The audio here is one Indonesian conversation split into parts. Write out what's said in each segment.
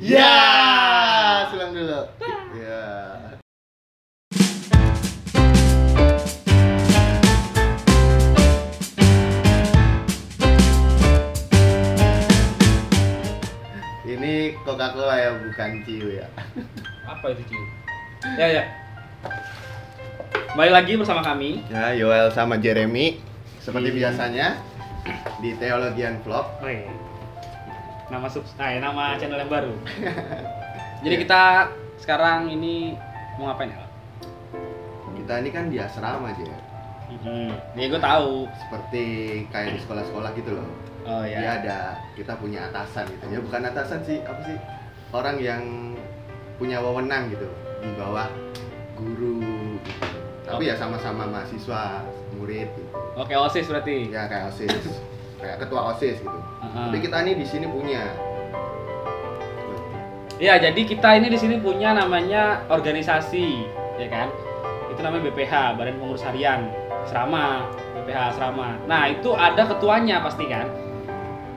Ya, silang dulu. Ya. Ini Coca-Cola ya, bukan Ciu ya. Apa itu Ciu? Ya ya. Kembali lagi bersama kami. Ya, Yoel sama Jeremy seperti Di- biasanya di Teologian Vlog. Oke. Nama sub, nah, ya, nama channel yang baru. Jadi kita sekarang ini mau ngapain ya? Kita ini kan di asrama aja ya. Hmm. Ya gue tahu. Seperti kayak di sekolah-sekolah gitu loh. Oh Dia ya. ada kita punya atasan gitu ya, bukan atasan sih, apa sih? Orang yang punya wewenang gitu di bawah guru gitu. Tapi Oke. ya sama-sama mahasiswa, murid gitu. Oke osis berarti. Ya kayak OSIS. kayak ketua OSIS gitu. Heeh. Tapi kita nih di sini punya Ya, jadi kita ini di sini punya namanya organisasi, ya kan? Itu namanya BPH, Badan Pengurus Harian Asrama, BPH Asrama. Nah, itu ada ketuanya pasti kan?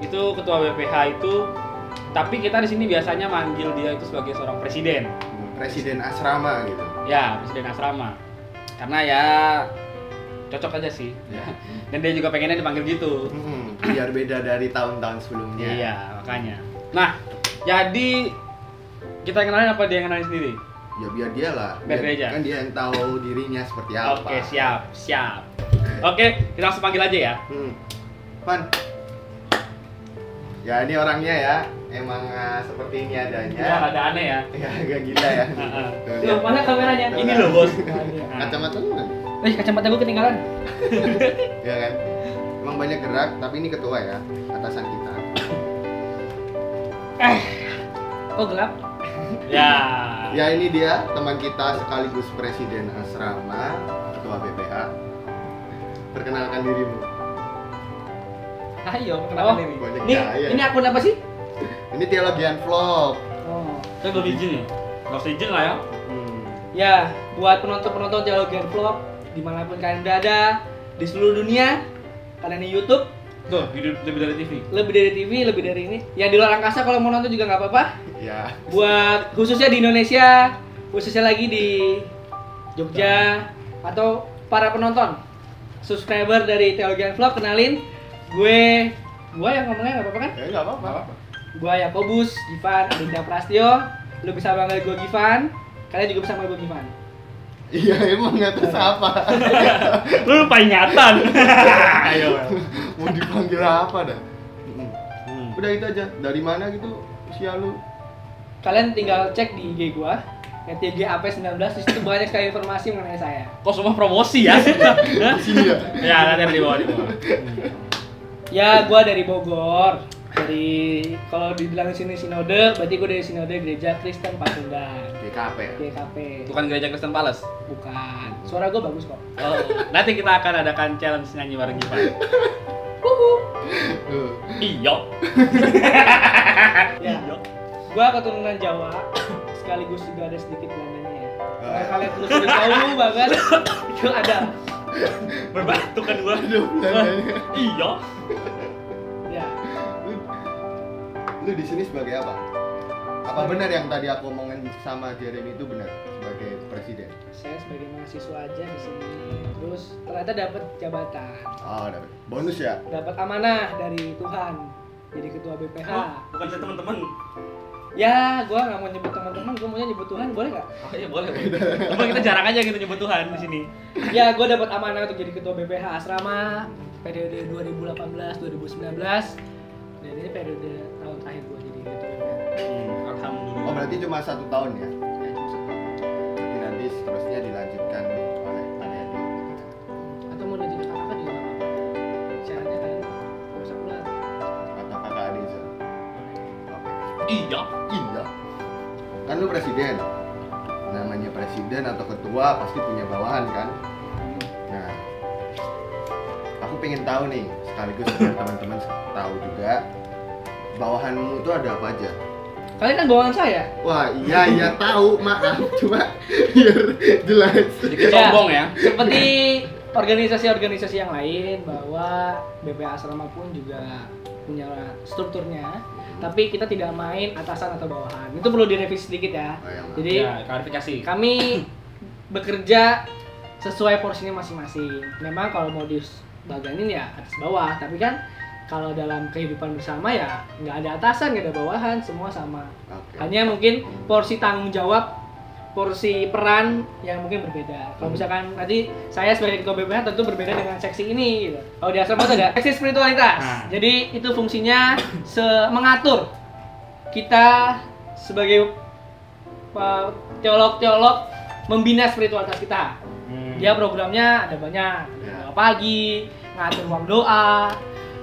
Itu ketua BPH itu tapi kita di sini biasanya manggil dia itu sebagai seorang presiden. presiden asrama gitu. Ya, presiden asrama. Karena ya cocok aja sih. Ya. Dan dia juga pengennya dipanggil gitu. Hmm, biar beda dari tahun-tahun sebelumnya. Iya, makanya. Nah, jadi kita kenalin apa dia yang kenalin sendiri? Ya biar dia lah. Biar dia aja. Kan dia yang tahu dirinya seperti apa. Oke, siap, siap. Oke, kita langsung panggil aja ya. Hmm. Pan. Ya ini orangnya ya. Emang ah, seperti ini adanya. Ya, ada aneh ya. Ya agak gila ya. Loh, mana kameranya? Ini loh, Bos. Kacamata lu kan? Eh, kacamata gue ketinggalan. Ya kan? Emang banyak gerak, tapi ini ketua ya, atasan kita. Eh, kok gelap? Ya. Ya ini dia teman kita sekaligus presiden asrama, ketua BPH. Perkenalkan dirimu. Ayo, Oh, kenapa nih? banyak Ini, gaya. ini akun apa sih? Ini teologian vlog. Oh. Saya belum izin ya. Nggak usah izin lah ya. Hmm. Ya, buat penonton-penonton Teologian Vlog di mana pun kalian berada di seluruh dunia, kalian di YouTube, Tuh, video lebih dari TV. lebih dari TV, lebih dari ini. Yang di luar angkasa kalau mau nonton juga nggak apa-apa. Ya. Buat khususnya di Indonesia, khususnya lagi di Jogja atau para penonton subscriber dari Teologian Vlog kenalin gue gue yang ngomongnya nggak apa-apa kan? Ya nggak apa-apa. Gue Yakobus, Givan, Adinda Prastio. Lu bisa panggil gue Givan. Kalian juga bisa panggil gue Givan. Iya emang nggak tahu siapa. Lu lupa ingatan. Ayo. Mau dipanggil apa dah? Hmm. Udah itu aja. Dari mana gitu usia lu? Kalian tinggal cek di IG gue @ygap19 di situ banyak sekali informasi mengenai saya. Kok semua promosi ya? Sini ya. ya, nanti ada di bawah di bawah. Ya, gue dari Bogor. Dari kalau dibilang sini sinode, berarti gue dari sinode Gereja Kristen Pasundan. GKP ya. GKP. Bukan gereja Kristen Palace. Bukan. Suara gue bagus kok. Oh, nanti kita akan adakan challenge nyanyi bareng. Tuh. Iya. Ya. Iya. Gue keturunan Jawa, sekaligus juga ada sedikit Belandanya ya. Kalau Ah. kalian terus jauh banget, itu ada. Berbatu kan belanjanya. Iya. Lu, di sini sebagai apa? Apa benar yang tadi aku omongin sama Jeremy itu benar sebagai presiden? Saya sebagai mahasiswa aja di sini. Terus ternyata dapat jabatan, Oh, dapat bonus ya. dapat amanah dari Tuhan. Jadi ketua BPH. Bukan saya teman-teman. Ya, gua nggak mau nyebut teman-teman, gua maunya nyebut Tuhan, boleh nggak? Oh iya boleh. Cuma kita jarang aja gitu nyebut Tuhan di sini. Ya, gua dapat amanah untuk jadi ketua BPH asrama periode 2018-2019. Dan ini periode Oh, berarti cuma satu tahun ya? Ya. Berarti nanti seterusnya dilanjutkan oleh adik-adik. Atau mau jadi kakak juga apa-apa. Syaratnya kalian nggak usah pulang. Kata kakak adik Zal. Oke. Iya. Iya. Kan lu presiden. Namanya presiden atau ketua pasti punya bawahan kan? Nah, aku pengen tahu nih, sekaligus biar teman-teman tahu juga bawahanmu itu ada apa aja? Kalian kan bawahan saya. Wah, iya iya tahu, maaf, cuma biar jelas. Sedikit Ya. sombong ya. Seperti organisasi-organisasi yang lain bahwa BPA Asrama pun juga punya strukturnya tapi kita tidak main atasan atau bawahan. Itu perlu direvisi sedikit ya. Oh, iya. Jadi ya, klarifikasi. kami bekerja sesuai porsinya masing-masing. Memang kalau mau dibaganin ya atas bawah, tapi kan kalau dalam kehidupan bersama ya nggak ada atasan, nggak ada bawahan, semua sama. Oke. Hanya mungkin porsi tanggung jawab, porsi peran yang mungkin berbeda. Kalau misalkan nanti saya sebagai ketua BPH tentu berbeda dengan seksi ini. Gitu. Kalau di asrama itu ada seksi spiritualitas. Nah. Jadi itu fungsinya se- mengatur kita sebagai teolog-teolog membina spiritualitas kita. Hmm. Dia programnya ada banyak, Ya. pagi, ngatur ruang doa.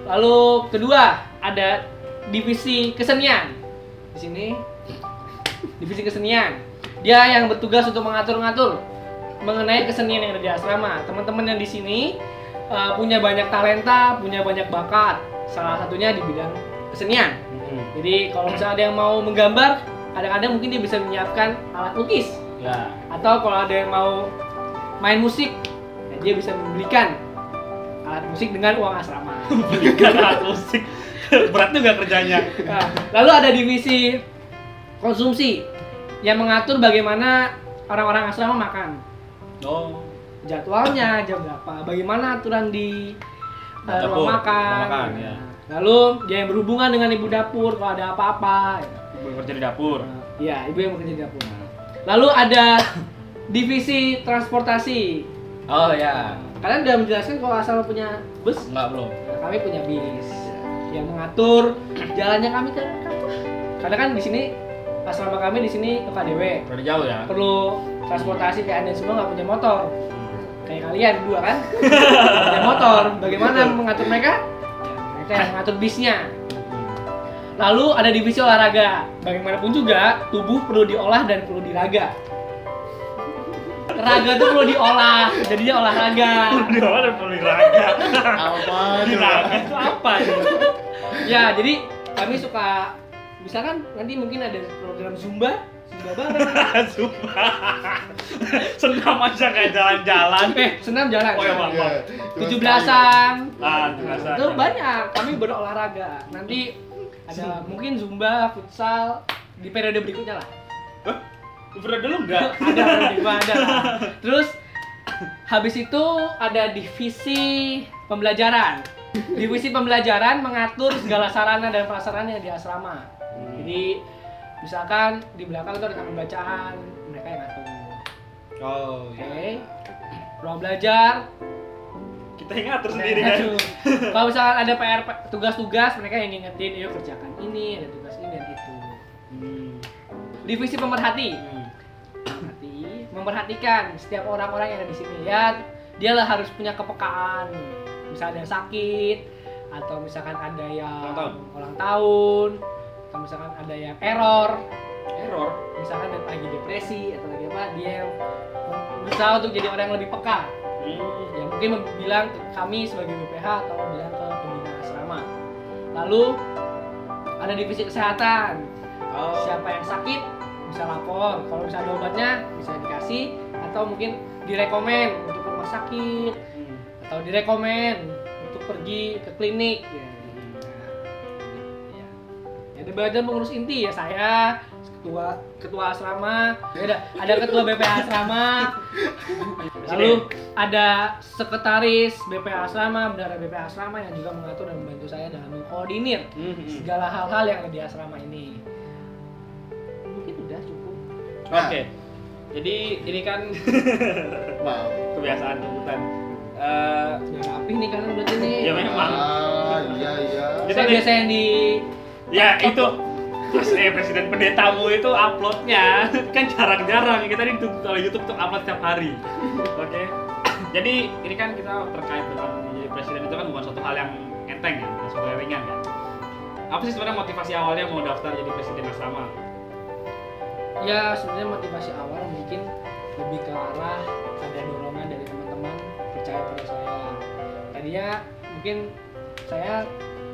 Lalu kedua ada divisi kesenian. Di sini divisi kesenian. Dia yang bertugas untuk mengatur-ngatur mengenai kesenian yang ada di asrama. Teman-teman yang di sini uh, punya banyak talenta, punya banyak bakat. Salah satunya di bidang kesenian. Hmm. Jadi kalau misalnya ada yang mau menggambar, kadang-kadang mungkin dia bisa menyiapkan alat lukis Ya. atau kalau ada yang mau main musik ya dia bisa membelikan alat musik dengan uang asrama Belikan alat musik. Berat juga kerjanya. Nah, lalu ada divisi konsumsi yang mengatur bagaimana orang-orang asrama makan Oh. jadwalnya jam berapa bagaimana aturan di uh, Dapur, ruang makan, ruang makan, ya. lalu dia yang berhubungan dengan ibu dapur kalau ada apa-apa Ibu yang kerja di dapur. Nah, Iya, ibu yang bekerja di dapur. Lalu ada divisi transportasi. Oh ya. Kalian udah menjelaskan kalau asal punya bus, Enggak belum. Nah, kami punya bis yang mengatur jalannya kami ke kampus. Karena kan di sini asrama kami di sini ke KDW Udah jauh ya. perlu transportasi kayak anda semua nggak punya motor. Kayak kalian berdua kan? Punya motor. Bagaimana mengatur mereka? Ya, mereka yang mengatur bisnya. Lalu ada divisi olahraga. Bagaimanapun juga, tubuh perlu diolah dan perlu diraga. Raga tuh perlu diolah, jadinya olahraga. Di mana ada raga? Apa Di tuh? raga itu apa ini? Ya, jadi kami suka misalkan nanti mungkin ada program zumba, zumba bareng. Sumpah. Senam aja kayak jalan-jalan. Eh, senam jalan. Oh, ya, Bang. Iya, cuma Tujuh belasan. Ah. Itu banyak. Kami berolahraga. Nanti ada mungkin zumba, futsal di periode berikutnya lah. Udah dulu enggak? ada di gua ada. Terus habis itu ada divisi pembelajaran. Divisi pembelajaran mengatur segala sarana dan prasarana yang di asrama. Jadi misalkan di belakang itu ada taman bacaan, mereka yang ngatur. Oh, Oke. iya. Ruang belajar, Kita yang ngatur mereka sendiri kan. Kalau misalkan ada PR tugas-tugas, mereka yang ngingetin, yuk kerjakan ini, ada tugas ini dan itu. Hmm. Divisi pemerhati, Hmm. Hati, memperhatikan setiap orang-orang yang ada di sini ya dia lah harus punya kepekaan misalnya ada yang sakit atau misalkan ada yang Ulang tahun. ulang tahun atau misalkan ada yang error Error. misalkan ada lagi depresi atau lagi apa dia yang berusaha untuk jadi orang yang lebih peka Hmm. ya mungkin bilang ke kami sebagai BPH atau bilang ke pembina asrama lalu ada divisi kesehatan Oh. siapa yang sakit bisa lapor kalau misalnya ada obatnya bisa dikasih atau mungkin direkomen untuk ke rumah sakit Hmm. atau direkomen untuk pergi ke klinik ya, ya. Ya, ada badan pengurus inti ya saya ketua ketua asrama ya ada ada ketua BPH asrama lalu ada sekretaris BPH asrama bendara BPH asrama yang juga mengatur dan membantu saya dalam mengkoordinir Hmm. segala hal-hal yang ada di asrama ini Oke. Jadi ini kan Maaf. kebiasaan sebutan. Eh, ya rapi nih kalian berarti nih Ya, memang. Ah, iya iya. Kita saya biasa yang di ya itu Terus eh presiden pendetamu itu uploadnya kan jarang-jarang kita di YouTube kalau YouTube tuh upload setiap hari. Oke. Jadi ini kan kita terkait dengan menjadi presiden itu kan bukan suatu hal yang enteng ya, bukan suatu hal yang ringan ya. Apa sih sebenarnya motivasi awalnya mau daftar jadi presiden asrama? Ya sebenarnya motivasi awal mungkin lebih ke arah ada dorongan dari teman-teman percaya pada saya tadinya mungkin saya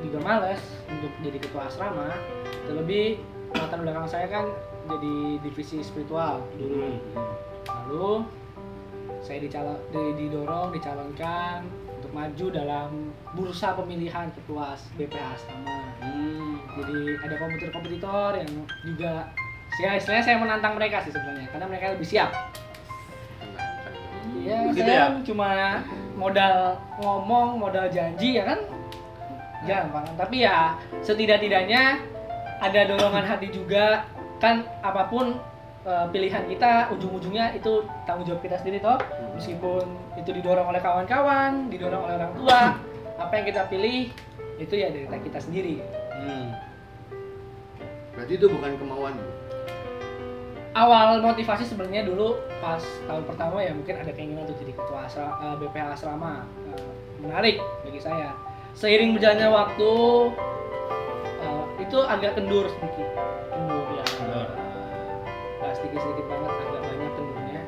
juga males untuk jadi ketua asrama terlebih latar belakang saya kan jadi divisi spiritual dulu Hmm. lalu saya dicalon di- didorong dicalonkan untuk maju dalam bursa pemilihan ketua BPH Asrama. Hmm. Jadi ada kompetitor-kompetitor yang juga ya istilahnya saya menantang mereka sih sebenarnya karena mereka lebih siap. Iya, Gitu saya ya? cuma modal ngomong, modal janji ya kan gampang. Tapi ya setidak-tidaknya ada dorongan hati juga kan apa pun eh, pilihan kita ujung-ujungnya itu tanggung jawab kita sendiri toh. Meskipun itu didorong oleh kawan-kawan, didorong oleh orang tua, apa yang kita pilih itu ya dari kita sendiri. Hmm. Berarti itu bukan kemauan. Bu. awal motivasi sebenarnya dulu pas tahun pertama ya mungkin ada keinginan untuk jadi ketua asra, eh, BPH asrama Eh, menarik bagi saya seiring berjalannya waktu eh, itu agak kendur sedikit kendur ya Kendur. nggak sedikit sedikit banget agak banyak kendurnya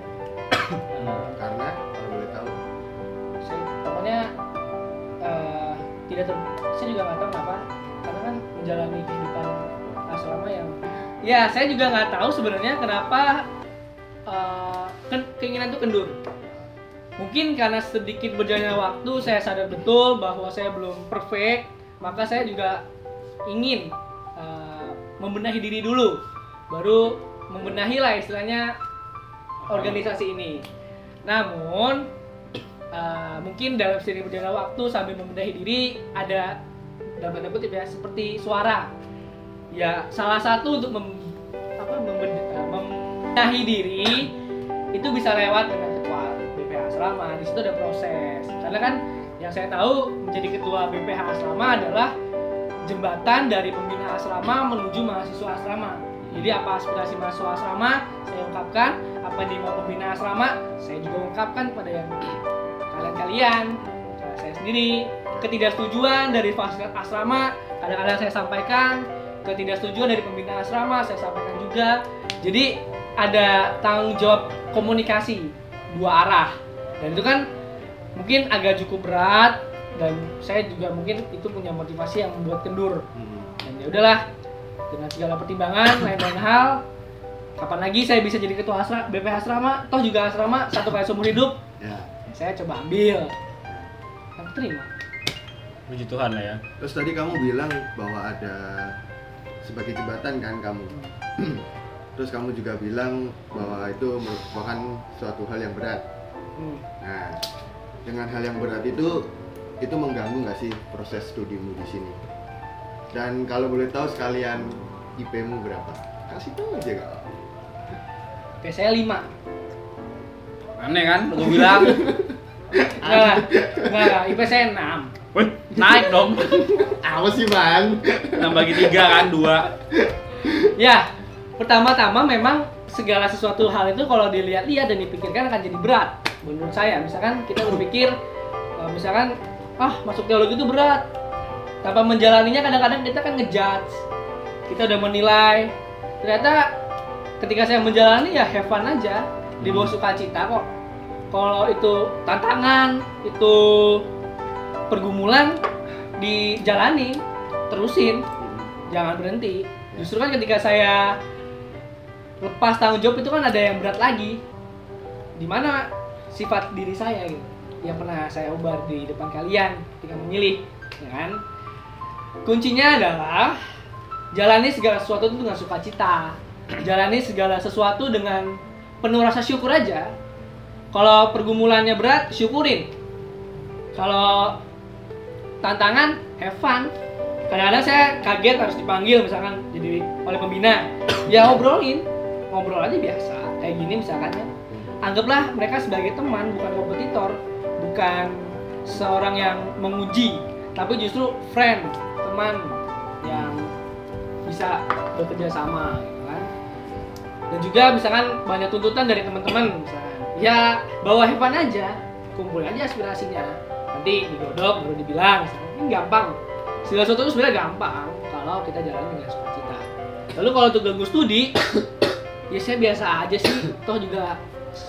Hmm. Karena kalau boleh tahu. saya pokoknya eh, tidak ter saya juga nggak tahu kenapa karena kan menjalani kehidupan asrama yang ya saya juga nggak tahu sebenarnya kenapa ke- keinginan itu kendur. Mungkin karena sedikit berjalannya waktu saya sadar betul bahwa saya belum perfect maka saya juga ingin eh, membenahi diri dulu. Baru membenahi lah istilahnya organisasi ini. Namun uh, mungkin dalam seiring berjalannya waktu sambil membenahi diri ada dalam tanda kutip ya seperti suara ya salah satu untuk mem, apa, memben- membenahi diri itu bisa lewat dengan ketua BPH asrama. Di situ ada proses. Karena kan yang saya tahu menjadi ketua BPH asrama adalah jembatan dari pembina asrama menuju mahasiswa asrama. Jadi apa aspirasi mahasiswa asrama? Saya ungkapkan. Apa yang mau pembina asrama? Saya juga ungkapkan pada yang kalian-kalian saya sendiri. Ketidaksetujuan dari fasilitas asrama kadang-kadang saya sampaikan ketidaksetujuan dari pembina asrama saya sampaikan juga jadi ada tanggung jawab komunikasi dua arah dan itu kan mungkin agak cukup berat dan saya juga mungkin itu punya motivasi yang membuat kendur Hmm. dan ya udahlah dengan segala pertimbangan lain-lain hal kapan lagi saya bisa jadi ketua asra BPH asrama toh juga asrama satu kali seumur hidup Ya. saya coba ambil dan terima Puji Tuhan lah ya. Terus tadi kamu bilang bahwa ada sebagai jembatan kan kamu. Terus kamu juga bilang bahwa itu merupakan suatu hal yang berat. Hmm. Nah, dengan hal yang berat itu itu mengganggu nggak sih proses studimu di sini? Dan kalau boleh tahu sekalian IP-mu berapa? Kasih tahu aja kak. oke saya lima Aneh kan? Gue bilang. enggak lah IP saya enam Wih, naik dong. Apa sih man? Enam bagi tiga kan, dua. ya pertama-tama memang segala sesuatu hal itu kalau dilihat-lihat dan dipikirkan akan jadi berat menurut saya. Misalkan kita berpikir eh, misalkan ah masuk teologi itu berat. Tanpa menjalaninya kadang-kadang kita kan ngejudge. Kita udah menilai. Ternyata ketika saya menjalani ya have fun aja. Di bawah sukacita kok. Kalau itu tantangan itu pergumulan dijalani terusin. Jangan berhenti. Justru kan ketika saya lepas tanggung jawab itu kan ada yang berat lagi. Di mana sifat diri saya gitu yang pernah saya ubah di depan kalian ketika memilih ya kan? Kuncinya adalah jalani segala sesuatu itu dengan sukacita. Jalani segala sesuatu dengan penuh rasa syukur aja. Kalau pergumulannya berat syukurin. Kalau tantangan have fun. Kadang-kadang saya kaget harus dipanggil misalkan jadi oleh pembina. Ya ngobrolin. Ngobrol aja biasa kayak gini misalkan ya. Anggaplah mereka sebagai teman bukan kompetitor. Bukan seorang yang menguji tapi justru friend teman yang bisa bekerja sama gitu kan. Dan juga misalkan banyak tuntutan dari teman-teman misalkan. Ya bawa Heaven aja kumpul aja aspirasinya nanti digodok baru dibilang. Ini gampang. Segala sesuatu itu sebenarnya gampang kalau kita jalan dengan sukacita lalu kalau untuk ganggu studi ya saya biasa aja sih. Toh juga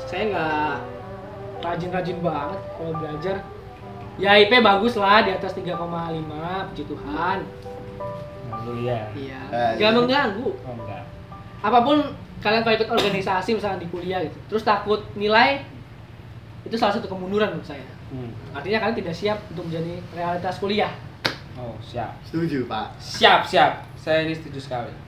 saya nggak rajin-rajin banget kalau belajar. Ya IP bagus lah di atas 3,5 puji Tuhan. Alhamdulillah. iya. Ah, nggak iya. mengganggu. Oh enggak. apa pun kalian kalau ikut organisasi misalnya di kuliah gitu terus takut nilai itu salah satu kemunduran menurut saya Hmm. Artinya kalian tidak siap untuk menjadi realitas kuliah. Oh siap. Setuju, Pak. Siap siap. Saya ini setuju sekali.